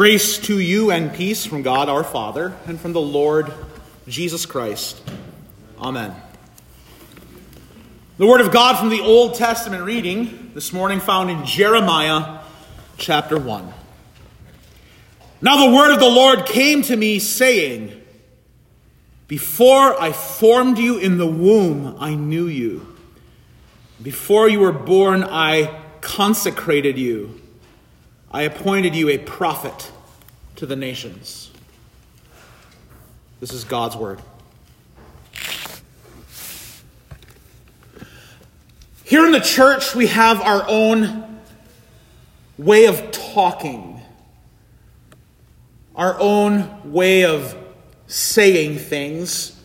Grace to you and peace from God our Father and from the Lord Jesus Christ. Amen. The Word of God from the Old Testament reading this morning found in Jeremiah chapter 1. Now the word of the Lord came to me, saying, Before I formed you in the womb, I knew you. Before you were born, I consecrated you. I appointed you a prophet to the nations. This is God's word. Here in the church, we have our own way of talking, our own way of saying things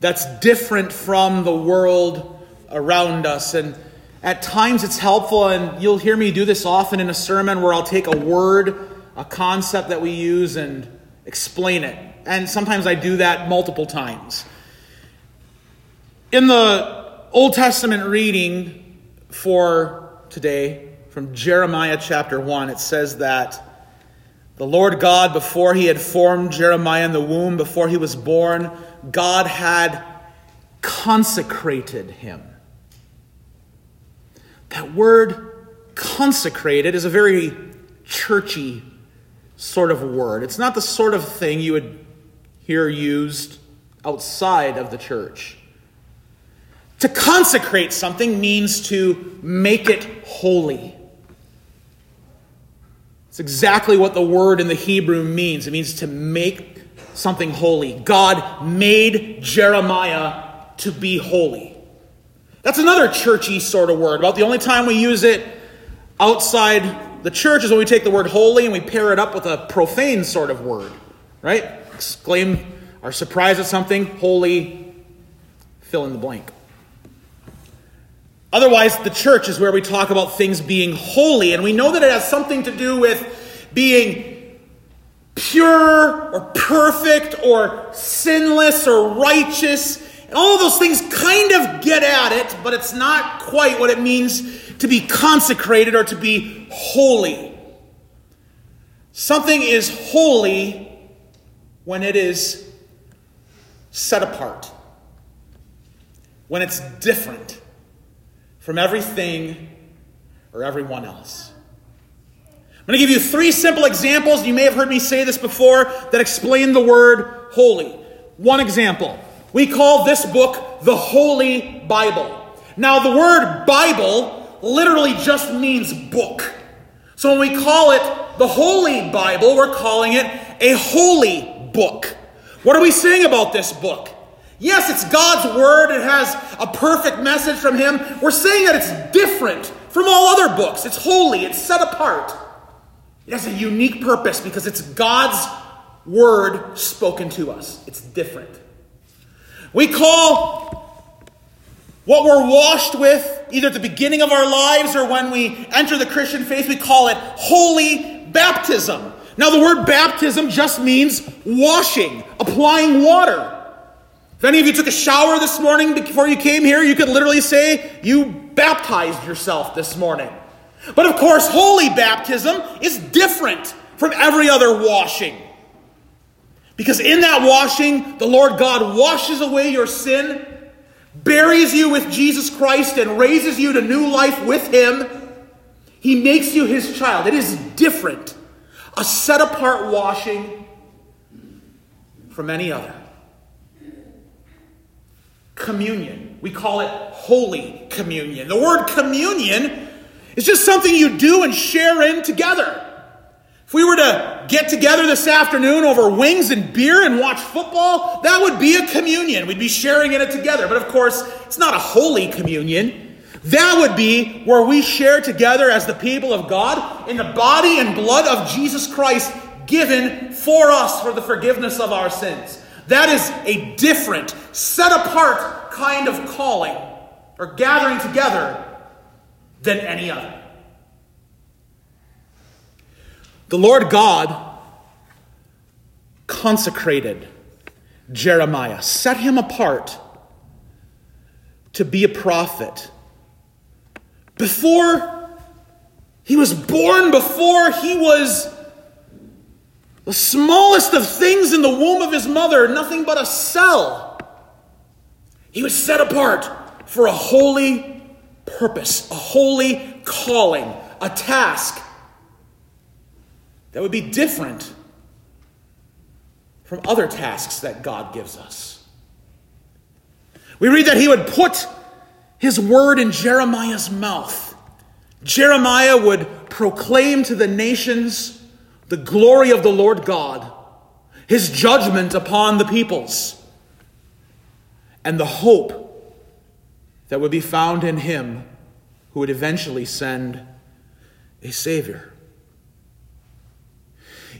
that's different from the world around us. And at times it's helpful, and you'll hear me do this often in a sermon where I'll take a word, a concept that we use, and explain it. And sometimes I do that multiple times. In the Old Testament reading for today, from Jeremiah chapter 1, it says that the Lord God, before he had formed Jeremiah in the womb, before he was born, God had consecrated him. That word consecrated is a very churchy sort of word. It's not the sort of thing you would hear used outside of the church. To consecrate something means to make it holy. It's exactly what the word in the Hebrew means. It means to make something holy. God made Jeremiah to be holy. That's another churchy sort of word. About the only time we use it outside the church is when we take the word holy and we pair it up with a profane sort of word, right? Exclaim our surprise at something, holy, fill in the blank. Otherwise, the church is where we talk about things being holy, and we know that it has something to do with being pure or perfect or sinless or righteous and all of those things kind of get at it, but it's not quite what it means to be consecrated or to be holy. Something is holy when it is set apart, when it's different from everything or everyone else. I'm going to give you three simple examples. You may have heard me say this before that explain the word holy. One example we call this book the Holy Bible. Now, the word Bible literally just means book. So when we call it the Holy Bible, we're calling it a holy book. What are we saying about this book? Yes, it's God's Word. It has a perfect message from Him. We're saying that it's different from all other books. It's holy, it's set apart. It has a unique purpose because it's God's Word spoken to us. It's different. We call what we're washed with, either at the beginning of our lives or when we enter the Christian faith, we call it holy baptism. Now, the word baptism just means washing, applying water. If any of you took a shower this morning before you came here, you could literally say you baptized yourself this morning. But of course, holy baptism is different from every other washing. Because in that washing, the Lord God washes away your sin, buries you with Jesus Christ, and raises you to new life with Him. He makes you His child. It is different, a set apart washing from any other. Communion. We call it Holy Communion. The word communion is just something you do and share in together. If we were to get together this afternoon over wings and beer and watch football, that would be a communion. We'd be sharing in it together. But of course, it's not a holy communion. That would be where we share together as the people of God in the body and blood of Jesus Christ given for us for the forgiveness of our sins. That is a different, set apart kind of calling or gathering together than any other. The Lord God consecrated Jeremiah, set him apart to be a prophet. Before he was born, before he was the smallest of things in the womb of his mother, nothing but a cell. He was set apart for a holy purpose, a holy calling, a task that would be different from other tasks that God gives us. We read that he would put his word in Jeremiah's mouth. Jeremiah would proclaim to the nations the glory of the Lord God, his judgment upon the peoples, and the hope that would be found in him who would eventually send a Savior.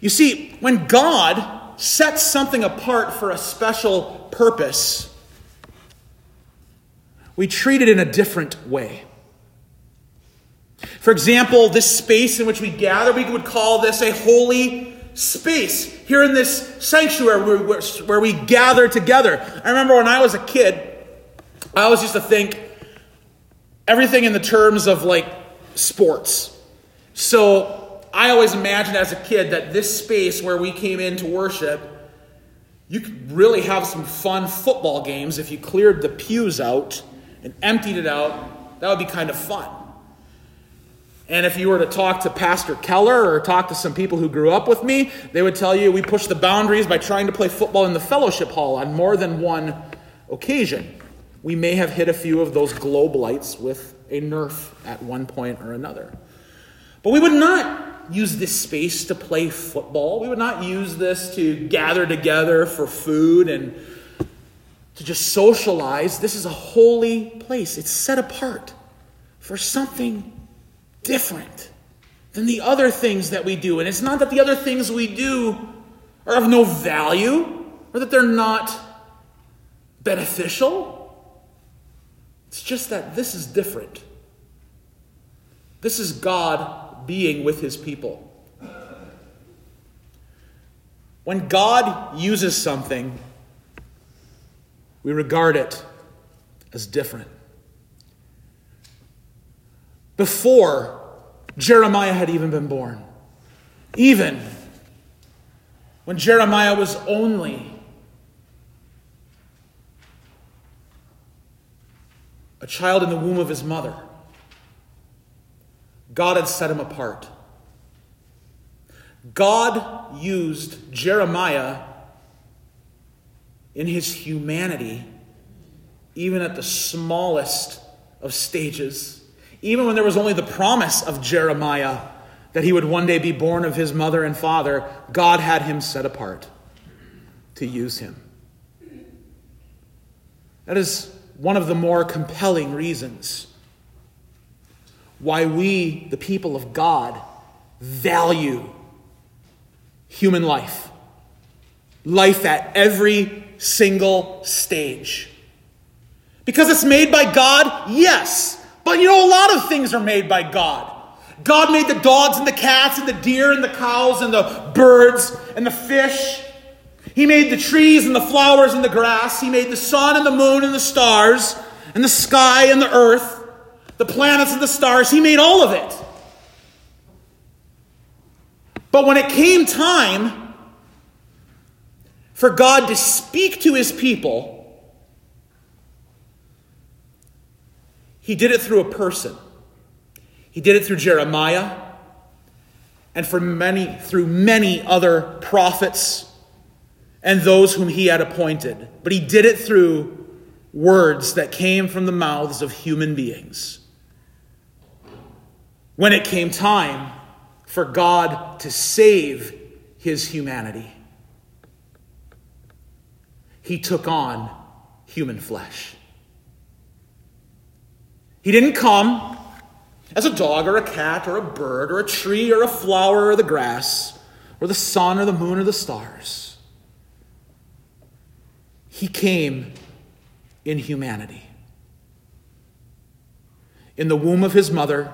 You see, when God sets something apart for a special purpose, we treat it in a different way. For example, this space in which we gather, we would call this a holy space. Here in this sanctuary where, we gather together. I remember when I was a kid, I always used to think everything in the terms of like sports. So I always imagined as a kid that this space where we came in to worship, you could really have some fun football games if you cleared the pews out and emptied it out. That would be kind of fun. And if you were to talk to Pastor Keller or talk to some people who grew up with me, they would tell you we pushed the boundaries by trying to play football in the fellowship hall on more than one occasion. We may have hit a few of those globe lights with a Nerf at one point or another. But we would not use this space to play football. We would not use this to gather together for food and to just socialize. This is a holy place, it's set apart for something different than the other things that we do. And it's not that the other things we do are of no value or that they're not beneficial. It's just that this is different. This is God being with his people. When God uses something, we regard it as different before Jeremiah had even been born. Even when Jeremiah was only a child in the womb of his mother, God had set him apart. God used Jeremiah in his humanity, even at the smallest of stages even when there was only the promise of Jeremiah that he would one day be born of his mother and father, God had him set apart to use him. That is one of the more compelling reasons why we, the people of God, value human life. Life at every single stage. Because it's made by God, yes. But you know, a lot of things are made by God. God made the dogs and the cats and the deer and the cows and the birds and the fish. He made the trees and the flowers and the grass. He made the sun and the moon and the stars and the sky and the earth, the planets and the stars. He made all of it. But when it came time for God to speak to his people, He did it through a person. He did it through Jeremiah and for many through many other prophets and those whom he had appointed. But he did it through words that came from the mouths of human beings. When it came time for God to save his humanity, he took on human flesh. He didn't come as a dog or a cat or a bird or a tree or a flower or the grass or the sun or the moon or the stars. He came in humanity. In the womb of his mother,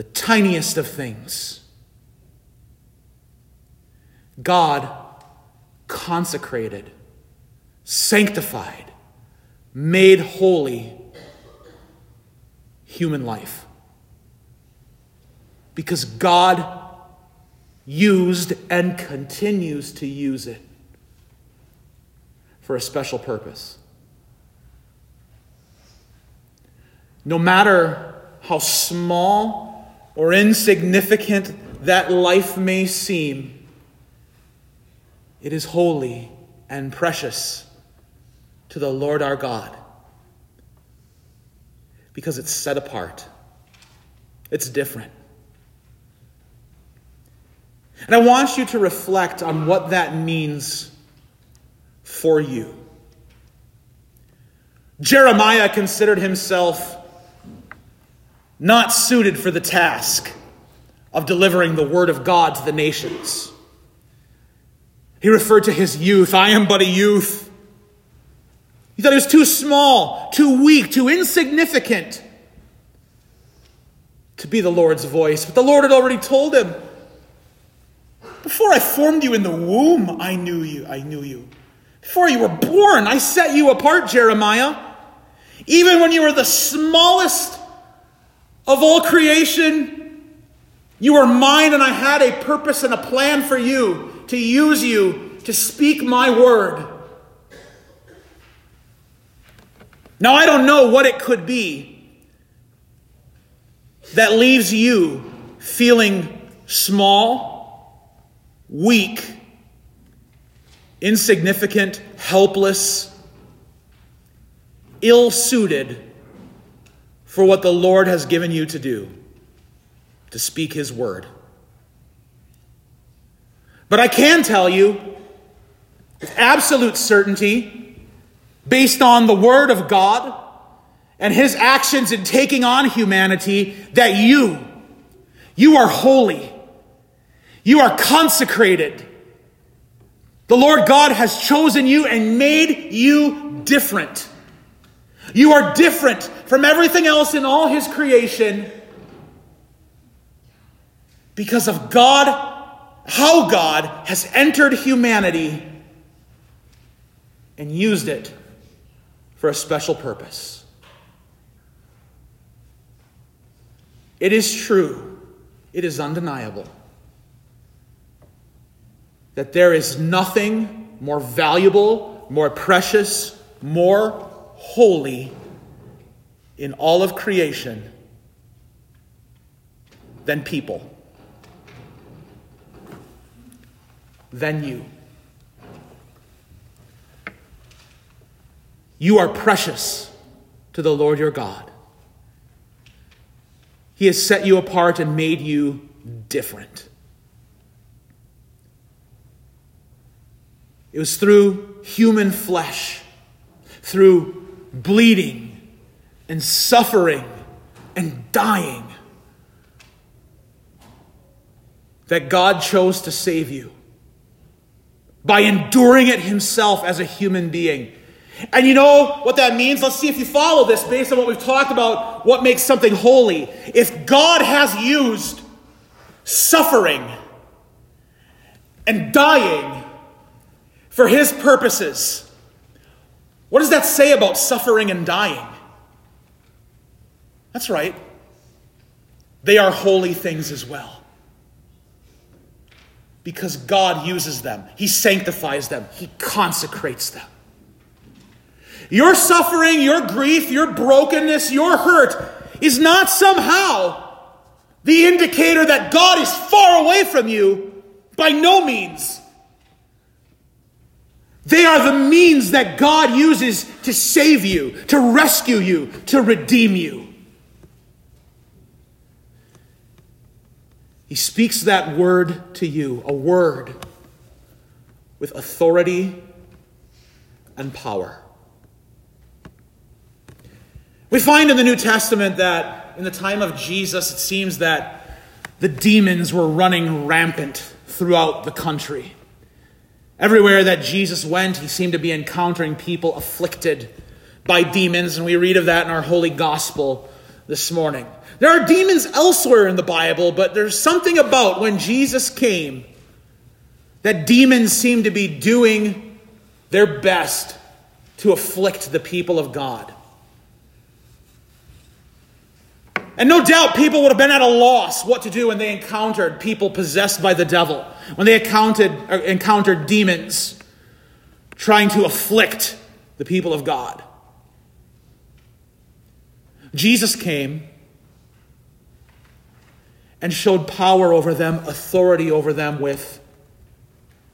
the tiniest of things, God consecrated, sanctified, made holy human life. Because God used and continues to use it for a special purpose. No matter how small or insignificant that life may seem, it is holy and precious to the Lord our God because it's set apart, it's different. And I want you to reflect on what that means for you. Jeremiah considered himself not suited for the task of delivering the word of God to the nations. He referred to his youth. I am but a youth. He thought he was too small, too weak, too insignificant to be the Lord's voice. But the Lord had already told him Before I formed you in the womb, I knew you. I knew you. Before you were born, I set you apart, Jeremiah. Even when you were the smallest of all creation, you are mine, and I had a purpose and a plan for you to use you to speak my word. Now, I don't know what it could be that leaves you feeling small, weak, insignificant, helpless, ill suited for what the Lord has given you to do to speak His word. But I can tell you with absolute certainty, based on the Word of God and His actions in taking on humanity, that you, you are holy. You are consecrated. The Lord God has chosen you and made you different. You are different from everything else in all His creation because of God, how God has entered humanity and used it for a special purpose. It is true, it is undeniable that there is nothing more valuable, more precious, more holy in all of creation than people, than you. You are precious to the Lord your God. He has set you apart and made you different. It was through human flesh, through bleeding and suffering and dying that God chose to save you by enduring it himself as a human being. And you know what that means? Let's see if you follow this based on what we've talked about, what makes something holy. If God has used suffering and dying for his purposes, what does that say about suffering and dying? That's right. They are holy things as well. Because God uses them, He sanctifies them, He consecrates them. Your suffering, your grief, your brokenness, your hurt is not somehow the indicator that God is far away from you. By no means. They are the means that God uses to save you, to rescue you, to redeem you. He speaks that word to you, a word with authority and power. We find in the New Testament that in the time of Jesus, it seems that the demons were running rampant throughout the country. Everywhere that Jesus went, he seemed to be encountering people afflicted by demons, and we read of that in our holy gospel this morning. There are demons elsewhere in the Bible, but there's something about when Jesus came that demons seem to be doing their best to afflict the people of God. And no doubt people would have been at a loss what to do when they encountered people possessed by the devil, when they encountered, uh, encountered demons trying to afflict the people of God. Jesus came and showed power over them, authority over them with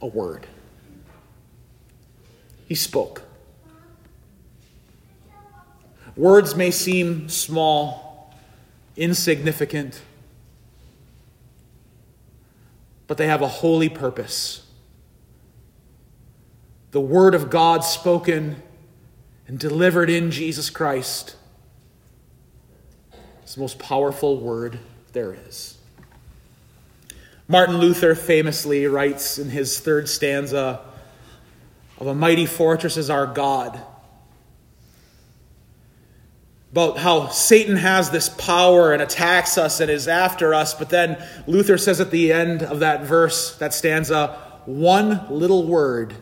a word. He spoke. Words may seem small, insignificant, but they have a holy purpose. The Word of God spoken and delivered in Jesus Christ is the most powerful word there is. Martin Luther famously writes in his third stanza of A Mighty Fortress is Our God about how Satan has this power and attacks us and is after us. But then Luther says at the end of that verse, that stanza, uh, one little word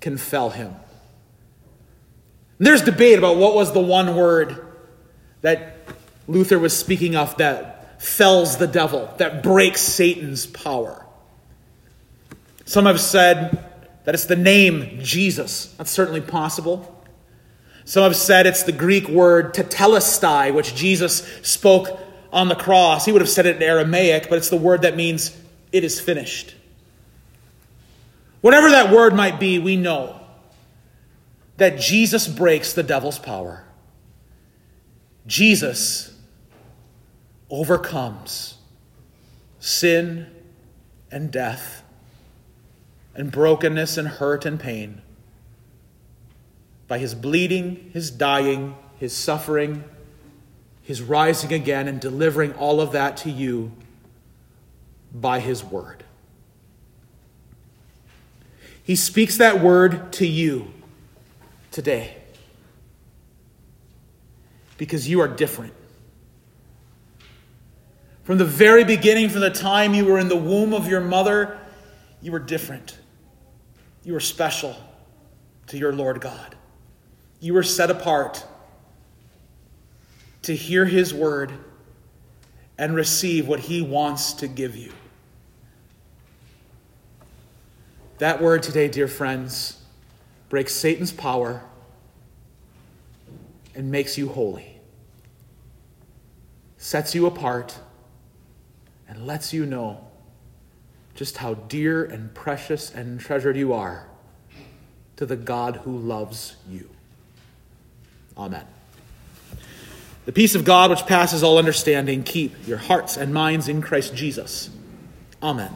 can fell him. And there's debate about what was the one word that Luther was speaking of that fells the devil, that breaks Satan's power. Some have said that it's the name Jesus. That's certainly possible. Some have said it's the Greek word tetelestai, which Jesus spoke on the cross. He would have said it in Aramaic, but it's the word that means it is finished. Whatever that word might be, we know that Jesus breaks the devil's power. Jesus overcomes sin and death and brokenness and hurt and pain by his bleeding, his dying, his suffering, his rising again, and delivering all of that to you by his word. He speaks that word to you today because you are different. From the very beginning, from the time you were in the womb of your mother, you were different. You were special to your Lord God. You are set apart to hear His word and receive what He wants to give you. That word today, dear friends, breaks Satan's power and makes you holy, sets you apart, and lets you know just how dear and precious and treasured you are to the God who loves you. Amen. The peace of God, which passes all understanding, keep your hearts and minds in Christ Jesus. Amen.